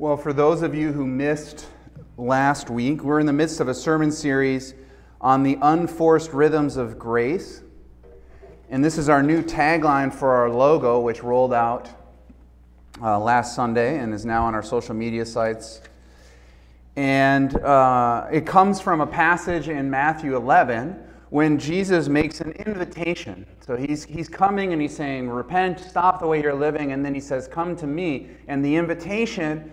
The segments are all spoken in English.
Well, for those of you who missed last week, we're in the midst of a sermon series on the unforced rhythms of grace. And this is our new tagline for our logo, which rolled out uh, last Sunday and is now on our social media sites. And uh, it comes from a passage in Matthew 11 when Jesus makes an invitation. So he's, he's coming and he's saying, Repent, stop the way you're living. And then he says, Come to me. And the invitation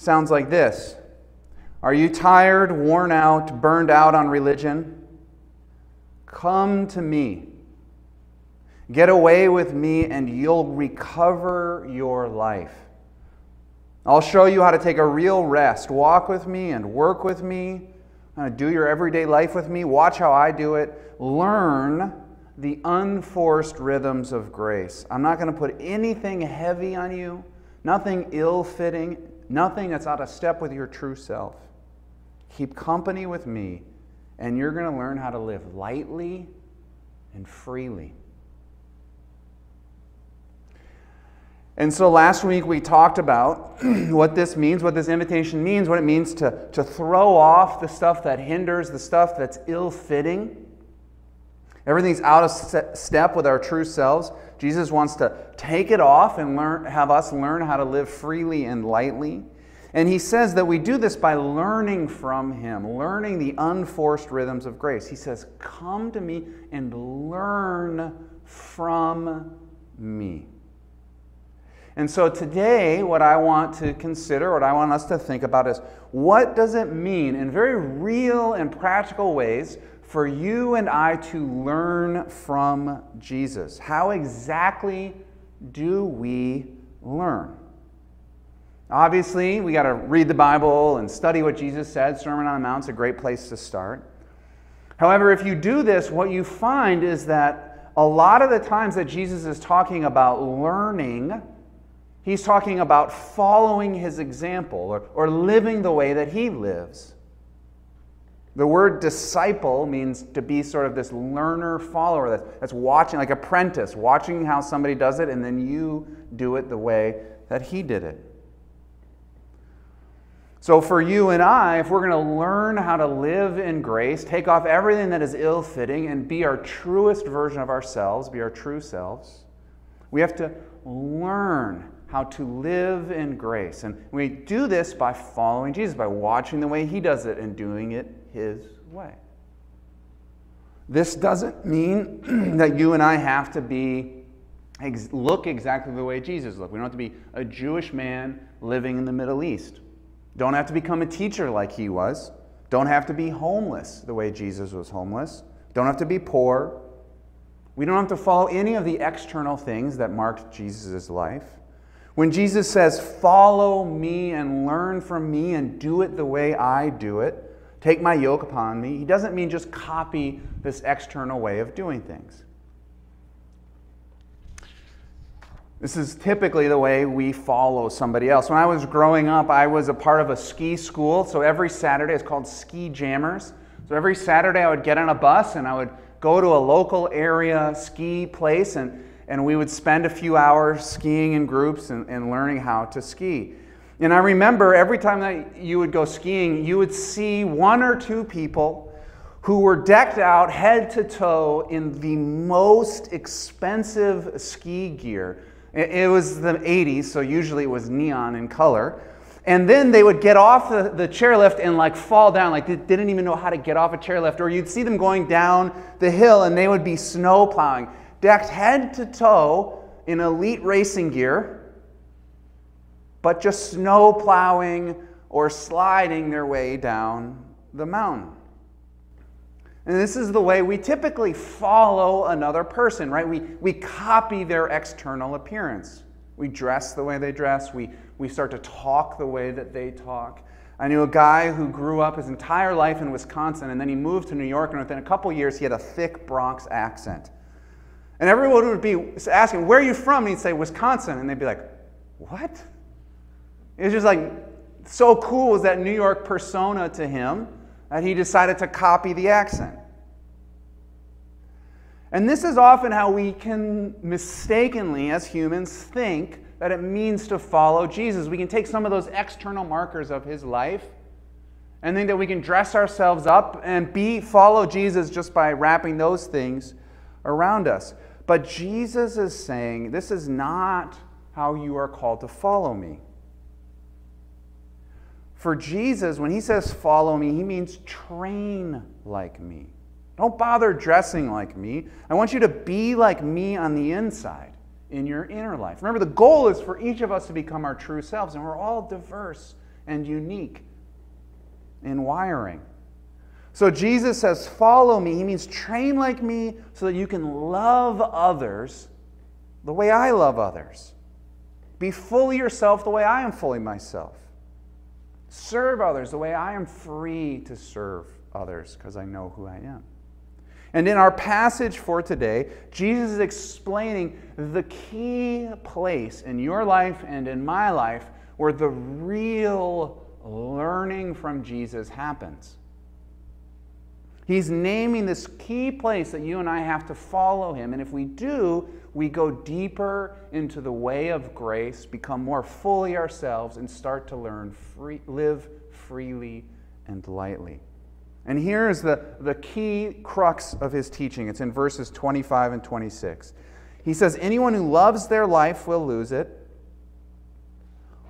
sounds like this Are you tired, worn out, burned out on religion? Come to me. Get away with me, and you'll recover your life. I'll show you how to take a real rest. Walk with me and work with me. Uh, do your everyday life with me. Watch how I do it. Learn the unforced rhythms of grace. I'm not going to put anything heavy on you, nothing ill fitting, nothing that's out of step with your true self. Keep company with me, and you're going to learn how to live lightly and freely. And so last week we talked about what this means, what this invitation means, what it means to, to throw off the stuff that hinders, the stuff that's ill fitting. Everything's out of step with our true selves. Jesus wants to take it off and learn, have us learn how to live freely and lightly. And he says that we do this by learning from him, learning the unforced rhythms of grace. He says, Come to me and learn from me. And so today, what I want to consider, what I want us to think about is what does it mean in very real and practical ways for you and I to learn from Jesus? How exactly do we learn? Obviously, we got to read the Bible and study what Jesus said. Sermon on the Mount's a great place to start. However, if you do this, what you find is that a lot of the times that Jesus is talking about learning, he's talking about following his example or, or living the way that he lives. The word disciple means to be sort of this learner follower that's, that's watching, like apprentice, watching how somebody does it, and then you do it the way that he did it. So, for you and I, if we're going to learn how to live in grace, take off everything that is ill fitting, and be our truest version of ourselves, be our true selves, we have to learn how to live in grace. And we do this by following Jesus, by watching the way he does it and doing it his way. This doesn't mean that you and I have to be look exactly the way Jesus looked. We don't have to be a Jewish man living in the Middle East. Don't have to become a teacher like he was. Don't have to be homeless the way Jesus was homeless. Don't have to be poor. We don't have to follow any of the external things that marked Jesus' life. When Jesus says, Follow me and learn from me and do it the way I do it, take my yoke upon me, he doesn't mean just copy this external way of doing things. This is typically the way we follow somebody else. When I was growing up, I was a part of a ski school. So every Saturday, it's called Ski Jammers. So every Saturday, I would get on a bus and I would go to a local area ski place and, and we would spend a few hours skiing in groups and, and learning how to ski. And I remember every time that you would go skiing, you would see one or two people who were decked out head to toe in the most expensive ski gear. It was the 80s, so usually it was neon in color. And then they would get off the, the chairlift and like fall down, like they didn't even know how to get off a chairlift. Or you'd see them going down the hill and they would be snow plowing, decked head to toe in elite racing gear, but just snow plowing or sliding their way down the mountain. And this is the way we typically follow another person, right? We, we copy their external appearance. We dress the way they dress, we, we start to talk the way that they talk. I knew a guy who grew up his entire life in Wisconsin, and then he moved to New York, and within a couple years, he had a thick Bronx accent. And everyone would be asking, Where are you from? And he'd say, Wisconsin. And they'd be like, What? It was just like so cool was that New York persona to him that he decided to copy the accent. And this is often how we can mistakenly, as humans, think that it means to follow Jesus. We can take some of those external markers of his life and think that we can dress ourselves up and be follow Jesus just by wrapping those things around us. But Jesus is saying, this is not how you are called to follow me. For Jesus, when he says follow me, he means train like me. Don't bother dressing like me. I want you to be like me on the inside in your inner life. Remember, the goal is for each of us to become our true selves, and we're all diverse and unique in wiring. So Jesus says, Follow me. He means train like me so that you can love others the way I love others. Be fully yourself the way I am fully myself. Serve others the way I am free to serve others because I know who I am. And in our passage for today, Jesus is explaining the key place in your life and in my life where the real learning from Jesus happens. He's naming this key place that you and I have to follow him. And if we do, we go deeper into the way of grace, become more fully ourselves, and start to learn free, live freely and lightly. And here is the, the key crux of his teaching. It's in verses 25 and 26. He says, Anyone who loves their life will lose it,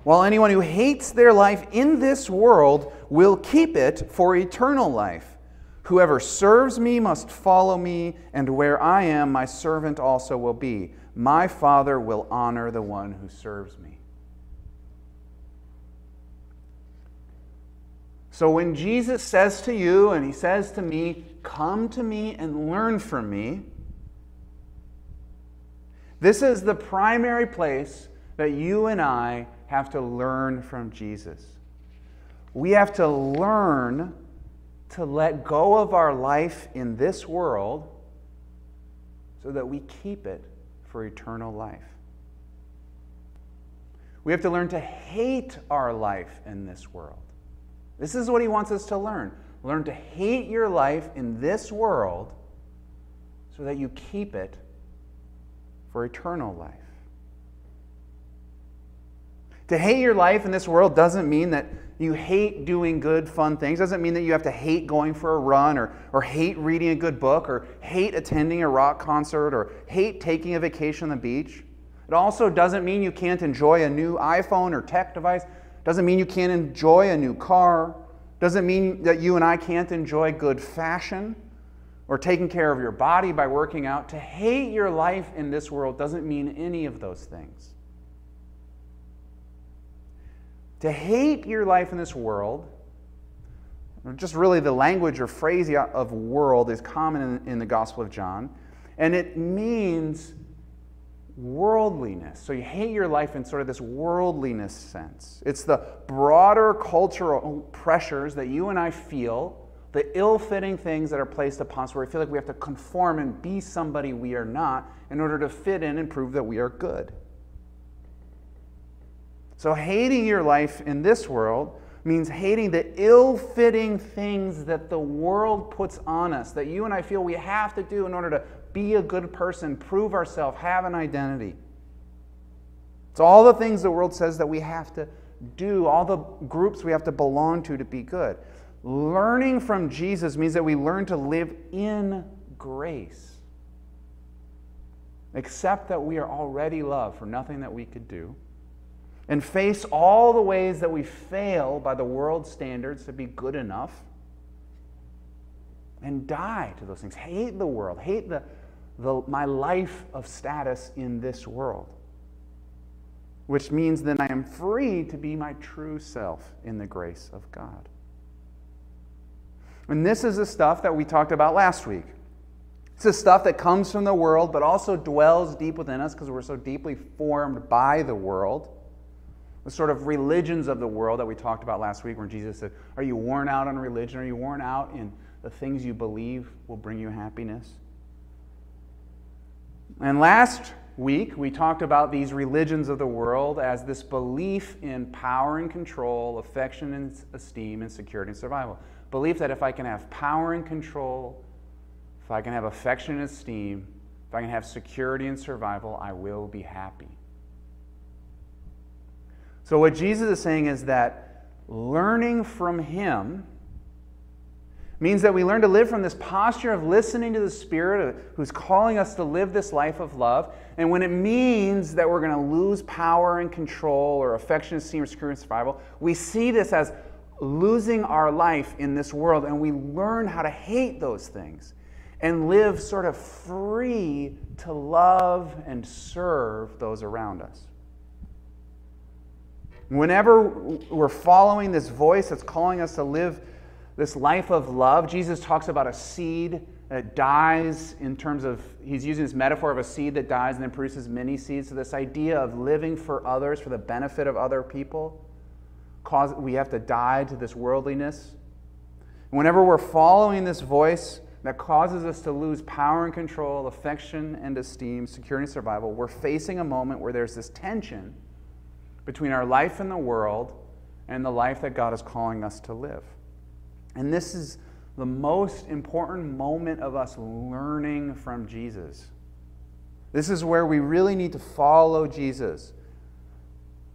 while anyone who hates their life in this world will keep it for eternal life. Whoever serves me must follow me, and where I am, my servant also will be. My Father will honor the one who serves me. So when Jesus says to you and he says to me, Come to me and learn from me, this is the primary place that you and I have to learn from Jesus. We have to learn to let go of our life in this world so that we keep it for eternal life. We have to learn to hate our life in this world this is what he wants us to learn. Learn to hate your life in this world so that you keep it for eternal life. To hate your life in this world doesn't mean that you hate doing good, fun things. Doesn't mean that you have to hate going for a run or, or hate reading a good book or hate attending a rock concert or hate taking a vacation on the beach. It also doesn't mean you can't enjoy a new iPhone or tech device. Doesn't mean you can't enjoy a new car. Doesn't mean that you and I can't enjoy good fashion or taking care of your body by working out. To hate your life in this world doesn't mean any of those things. To hate your life in this world, just really the language or phrase of world is common in, in the Gospel of John, and it means worldliness. So you hate your life in sort of this worldliness sense. It's the broader cultural pressures that you and I feel, the ill fitting things that are placed upon us, where we feel like we have to conform and be somebody we are not in order to fit in and prove that we are good. So hating your life in this world means hating the ill fitting things that the world puts on us, that you and I feel we have to do in order to be a good person, prove ourselves, have an identity. It's all the things the world says that we have to do, all the groups we have to belong to to be good. Learning from Jesus means that we learn to live in grace. Accept that we are already loved for nothing that we could do. And face all the ways that we fail by the world's standards to be good enough. And die to those things. Hate the world. Hate the, the, my life of status in this world. Which means then I am free to be my true self in the grace of God. And this is the stuff that we talked about last week. It's the stuff that comes from the world, but also dwells deep within us because we're so deeply formed by the world. The sort of religions of the world that we talked about last week, where Jesus said, Are you worn out on religion? Are you worn out in the things you believe will bring you happiness? And last week, we talked about these religions of the world as this belief in power and control, affection and esteem, and security and survival. Belief that if I can have power and control, if I can have affection and esteem, if I can have security and survival, I will be happy. So, what Jesus is saying is that learning from Him means that we learn to live from this posture of listening to the Spirit who's calling us to live this life of love. And when it means that we're going to lose power and control or affection, esteem, security and survival, we see this as losing our life in this world. And we learn how to hate those things and live sort of free to love and serve those around us. Whenever we're following this voice that's calling us to live this life of love, Jesus talks about a seed that dies in terms of, he's using this metaphor of a seed that dies and then produces many seeds. So, this idea of living for others, for the benefit of other people, cause, we have to die to this worldliness. Whenever we're following this voice that causes us to lose power and control, affection and esteem, security and survival, we're facing a moment where there's this tension between our life in the world and the life that God is calling us to live. And this is the most important moment of us learning from Jesus. This is where we really need to follow Jesus.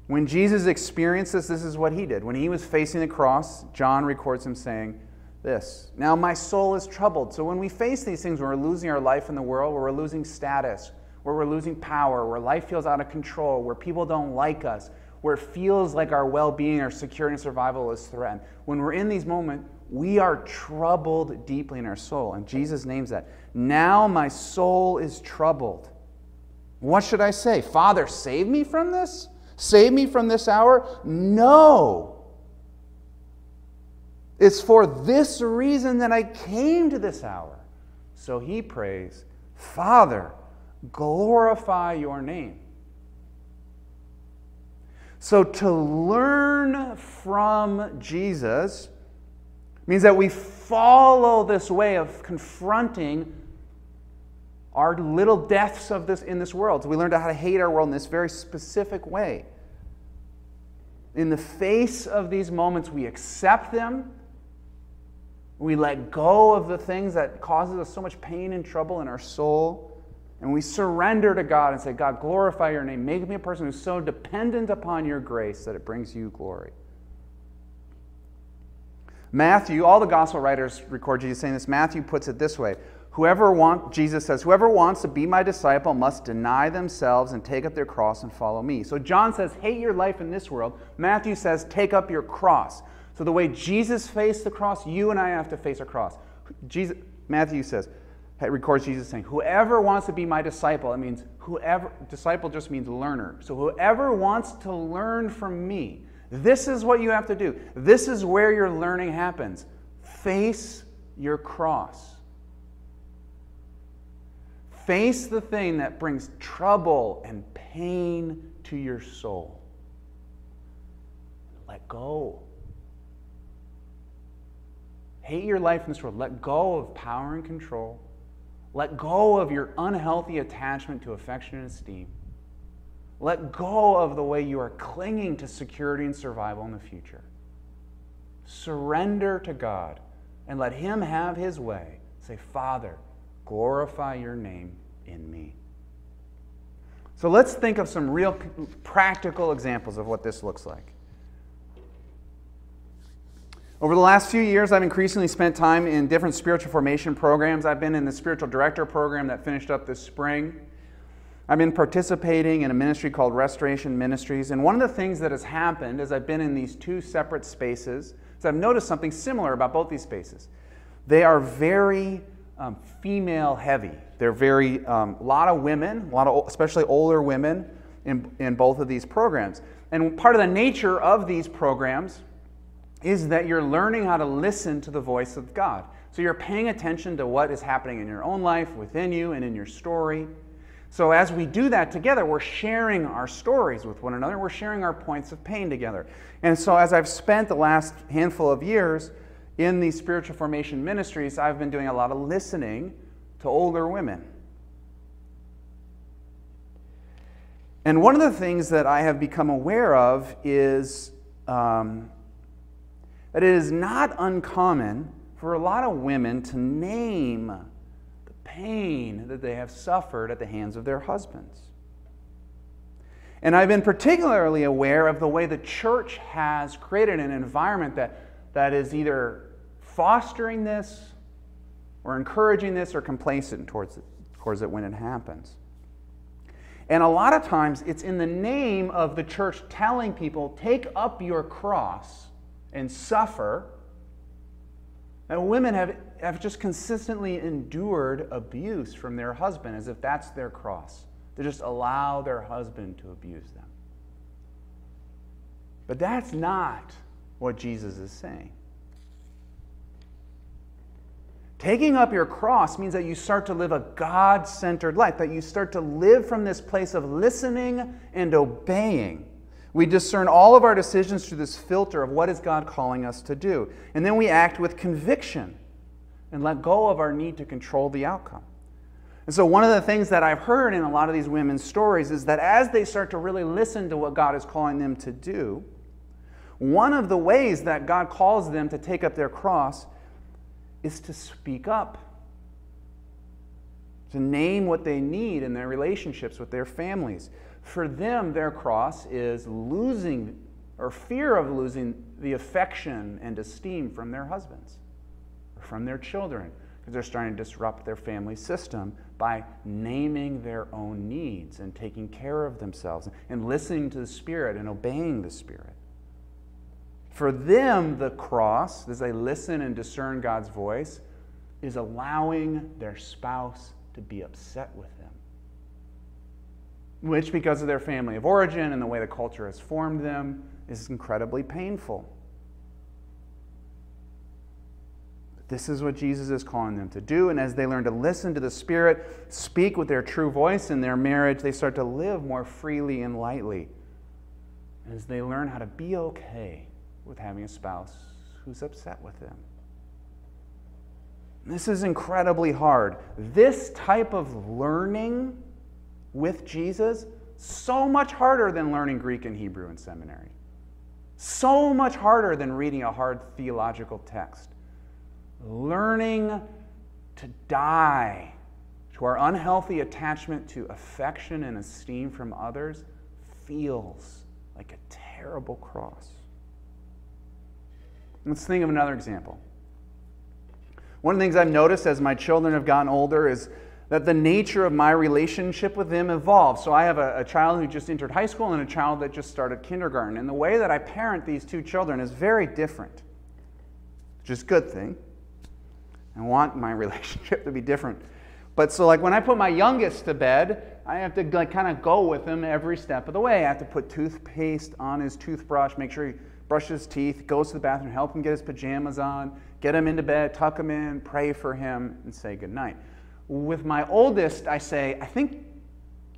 When Jesus experienced this, this is what he did. When he was facing the cross, John records him saying this Now my soul is troubled. So when we face these things, when we're losing our life in the world, where we're losing status, where we're losing power, where life feels out of control, where people don't like us, where it feels like our well being, our security, and survival is threatened. When we're in these moments, we are troubled deeply in our soul. And Jesus names that. Now my soul is troubled. What should I say? Father, save me from this? Save me from this hour? No. It's for this reason that I came to this hour. So he prays, Father, glorify your name. So, to learn from Jesus means that we follow this way of confronting our little deaths of this in this world. So we learn how to hate our world in this very specific way. In the face of these moments, we accept them. We let go of the things that causes us so much pain and trouble in our soul. And we surrender to God and say, God, glorify your name. Make me a person who's so dependent upon your grace that it brings you glory. Matthew, all the gospel writers record Jesus saying this. Matthew puts it this way Whoever want, Jesus says, whoever wants to be my disciple must deny themselves and take up their cross and follow me. So John says, hate your life in this world. Matthew says, take up your cross. So the way Jesus faced the cross, you and I have to face a cross. Jesus, Matthew says, records Jesus saying, Whoever wants to be my disciple, it means whoever, disciple just means learner. So whoever wants to learn from me, this is what you have to do. This is where your learning happens. Face your cross. Face the thing that brings trouble and pain to your soul. Let go. Hate your life in this world. Let go of power and control. Let go of your unhealthy attachment to affection and esteem. Let go of the way you are clinging to security and survival in the future. Surrender to God and let Him have His way. Say, Father, glorify your name in me. So let's think of some real practical examples of what this looks like. Over the last few years, I've increasingly spent time in different spiritual formation programs. I've been in the spiritual director program that finished up this spring. I've been participating in a ministry called Restoration Ministries. And one of the things that has happened as I've been in these two separate spaces is I've noticed something similar about both these spaces. They are very um, female heavy. They're very, um, a lot of women, a lot of, especially older women in, in both of these programs. And part of the nature of these programs is that you're learning how to listen to the voice of God. So you're paying attention to what is happening in your own life, within you, and in your story. So as we do that together, we're sharing our stories with one another. We're sharing our points of pain together. And so as I've spent the last handful of years in these spiritual formation ministries, I've been doing a lot of listening to older women. And one of the things that I have become aware of is um, that it is not uncommon for a lot of women to name the pain that they have suffered at the hands of their husbands. And I've been particularly aware of the way the church has created an environment that, that is either fostering this or encouraging this or complacent towards it, towards it when it happens. And a lot of times it's in the name of the church telling people, take up your cross and suffer. And women have, have just consistently endured abuse from their husband as if that's their cross. They just allow their husband to abuse them. But that's not what Jesus is saying. Taking up your cross means that you start to live a God centered life, that you start to live from this place of listening and obeying. We discern all of our decisions through this filter of what is God calling us to do. And then we act with conviction and let go of our need to control the outcome. And so, one of the things that I've heard in a lot of these women's stories is that as they start to really listen to what God is calling them to do, one of the ways that God calls them to take up their cross is to speak up, to name what they need in their relationships with their families. For them, their cross is losing or fear of losing the affection and esteem from their husbands or from their children because they're starting to disrupt their family system by naming their own needs and taking care of themselves and listening to the Spirit and obeying the Spirit. For them, the cross, as they listen and discern God's voice, is allowing their spouse to be upset with them. Which, because of their family of origin and the way the culture has formed them, is incredibly painful. This is what Jesus is calling them to do. And as they learn to listen to the Spirit, speak with their true voice in their marriage, they start to live more freely and lightly. As they learn how to be okay with having a spouse who's upset with them. This is incredibly hard. This type of learning with Jesus, so much harder than learning Greek and Hebrew in seminary. So much harder than reading a hard theological text. Learning to die to our unhealthy attachment to affection and esteem from others feels like a terrible cross. Let's think of another example. One of the things I've noticed as my children have gotten older is that the nature of my relationship with them evolves. So I have a, a, child who just entered high school and a child that just started kindergarten. And the way that I parent these two children is very different, which is a good thing. I want my relationship to be different. But so, like, when I put my youngest to bed, I have to like kind of go with him every step of the way. I have to put toothpaste on his toothbrush, make sure he brushes his teeth, goes to the bathroom, help him get his pajamas on, get him into bed, tuck him in, pray for him, and say goodnight. With my oldest, I say, I think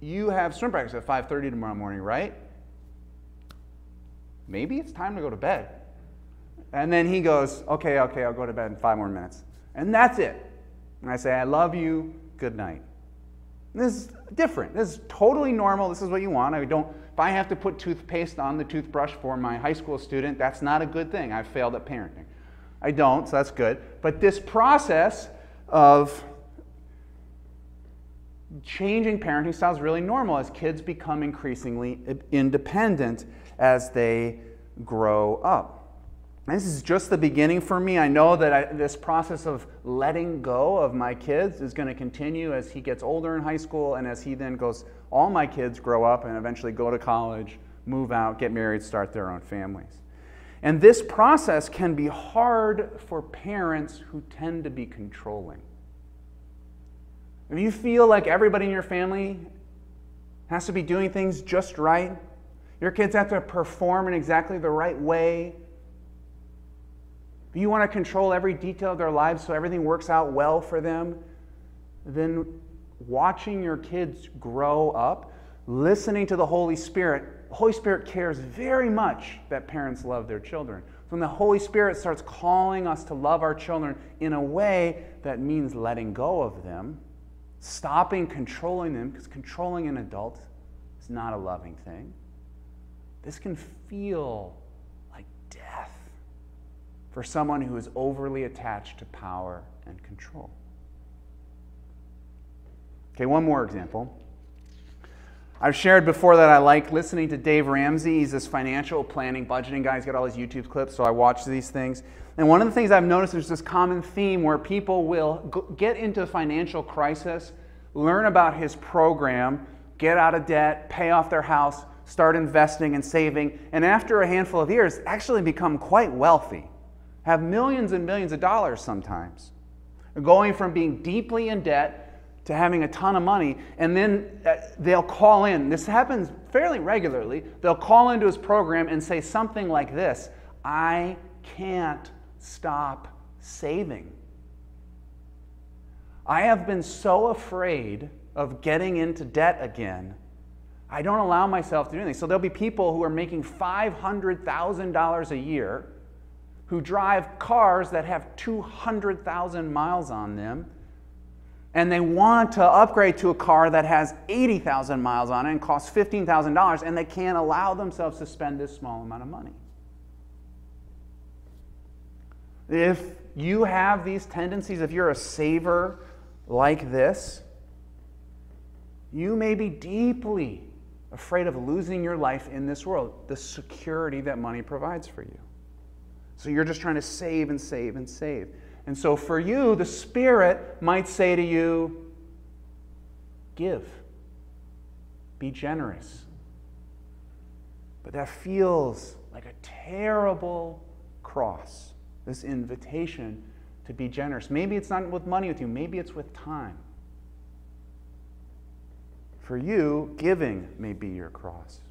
you have swim practice at 5.30 tomorrow morning, right? Maybe it's time to go to bed. And then he goes, okay, okay, I'll go to bed in five more minutes. And that's it. And I say, I love you, good night. This is different. This is totally normal. This is what you want. I don't if I have to put toothpaste on the toothbrush for my high school student, that's not a good thing. I've failed at parenting. I don't, so that's good. But this process of changing parenting style is really normal as kids become increasingly independent as they grow up. This is just the beginning for me. I know that I, this process of letting go of my kids is going to continue as he gets older in high school and as he then goes, all my kids grow up and eventually go to college, move out, get married, start their own families. And this process can be hard for parents who tend to be controlling. If you feel like everybody in your family has to be doing things just right, your kids have to perform in exactly the right way if you want to control every detail of their lives so everything works out well for them, then watching your kids grow up, listening to the Holy Spirit, the Holy Spirit cares very much that parents love their children. When the Holy Spirit starts calling us to love our children in a way that means letting go of them, stopping controlling them, because controlling an adult is not a loving thing, this can feel like death for someone who is overly attached to power and control. Okay, one more example. I've shared before that I like listening to Dave Ramsey. He's this financial planning, budgeting guy. He's got all his YouTube clips, so I watch these things. And one of the things I've noticed is this common theme where people will get into a financial crisis, learn about his program, get out of debt, pay off their house, start investing and saving, and after a handful of years, actually become quite wealthy, have millions and millions of dollars sometimes. Going from being deeply in debt to having a ton of money, and then uh, they'll call in. This happens fairly regularly. They'll call into his program and say something like this I can't stop saving. I have been so afraid of getting into debt again. I don't allow myself to do anything. So there'll be people who are making $500,000 a year who drive cars that have 200,000 miles on them and they want to upgrade to a car that has 80,000 miles on it and costs $15,000, and they can't allow themselves to spend this small amount of money. If you have these tendencies, if you're a saver like this, you may be deeply afraid of losing your life in this world, the security that money provides for you. So you're just trying to save and save and save. And so for you, the Spirit might say to you, give, be generous. But that feels like a terrible cross, this invitation to be generous. Maybe it's not with money with you, maybe it's with time. For you, giving may be your cross.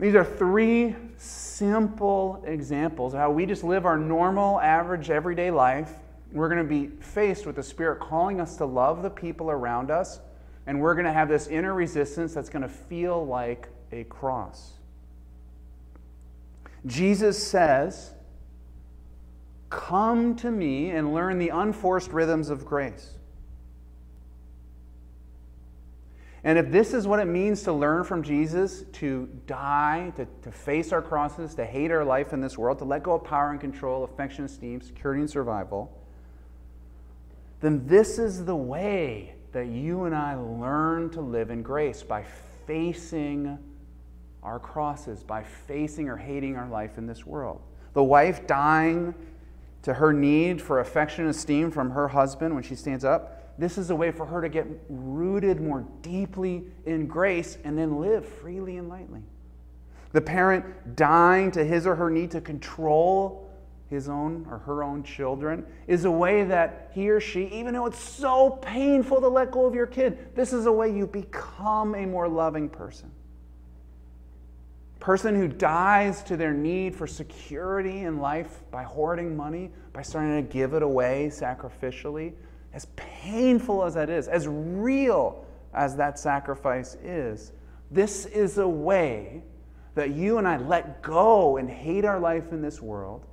These are three simple examples of how we just live our normal, average, everyday life. We're going to be faced with the Spirit calling us to love the people around us, and we're going to have this inner resistance that's going to feel like a cross. Jesus says, Come to me and learn the unforced rhythms of grace. And if this is what it means to learn from Jesus, to die, to, to face our crosses, to hate our life in this world, to let go of power and control, affection, and esteem, security, and survival, then this is the way that you and I learn to live in grace by facing our crosses, by facing or hating our life in this world. The wife dying to her need for affection and esteem from her husband when she stands up this is a way for her to get rooted more deeply in grace and then live freely and lightly. The parent dying to his or her need to control his own or her own children is a way that he or she, even though it's so painful to let go of your kid, this is a way you become a more loving person. Person who dies to their need for security in life by hoarding money, by starting to give it away sacrificially, as painful as that is, as real as that sacrifice is, this is a way that you and I let go and hate our life in this world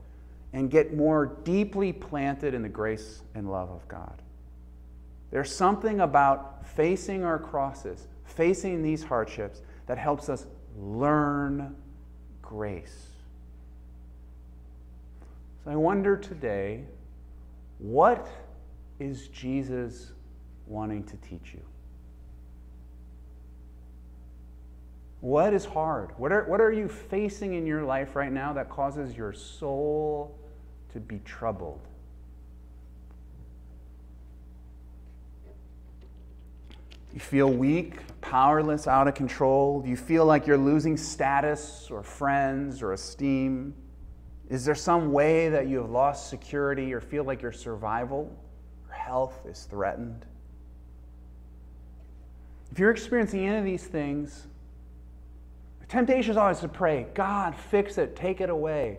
and get more deeply planted in the grace and love of God. There's something about facing our crosses, facing these hardships, that helps us learn grace. So I wonder today what is Jesus wanting to teach you? What is hard? What are, what are you facing in your life right now that causes your soul to be troubled? You feel weak, powerless, out of control? Do you feel like you're losing status or friends or esteem? Is there some way that you have lost security or feel like your survival health is threatened. If you're experiencing any of these things, the temptation is always to pray, God, fix it, take it away.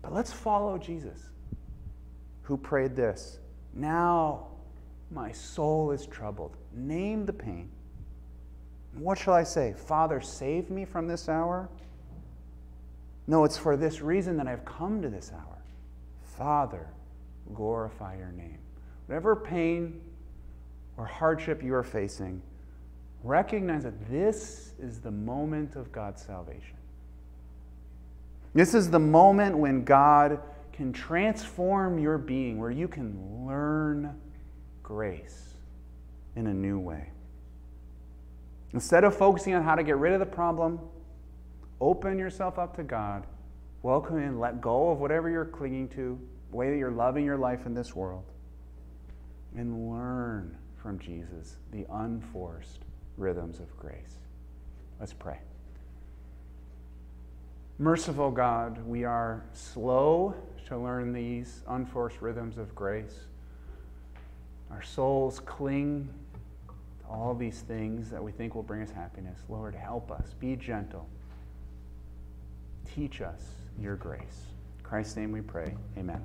But let's follow Jesus, who prayed this Now my soul is troubled. Name the pain. What shall I say? Father, save me from this hour? No, it's for this reason that I've come to this hour. Father, glorify your name. Whatever pain or hardship you are facing, recognize that this is the moment of God's salvation. This is the moment when God can transform your being, where you can learn grace. in a new way. Instead of focusing on how to get rid of the problem, open yourself up to God. Welcome and let go of whatever you're clinging to, way that you're loving your life in this world, and learn from Jesus the unforced rhythms of grace. Let's pray. Merciful God, we are slow to learn these unforced rhythms of grace. Our souls cling to all these things that we think will bring us happiness. Lord, help us. Be gentle. Teach us your grace. In Christ's name we pray. Amen.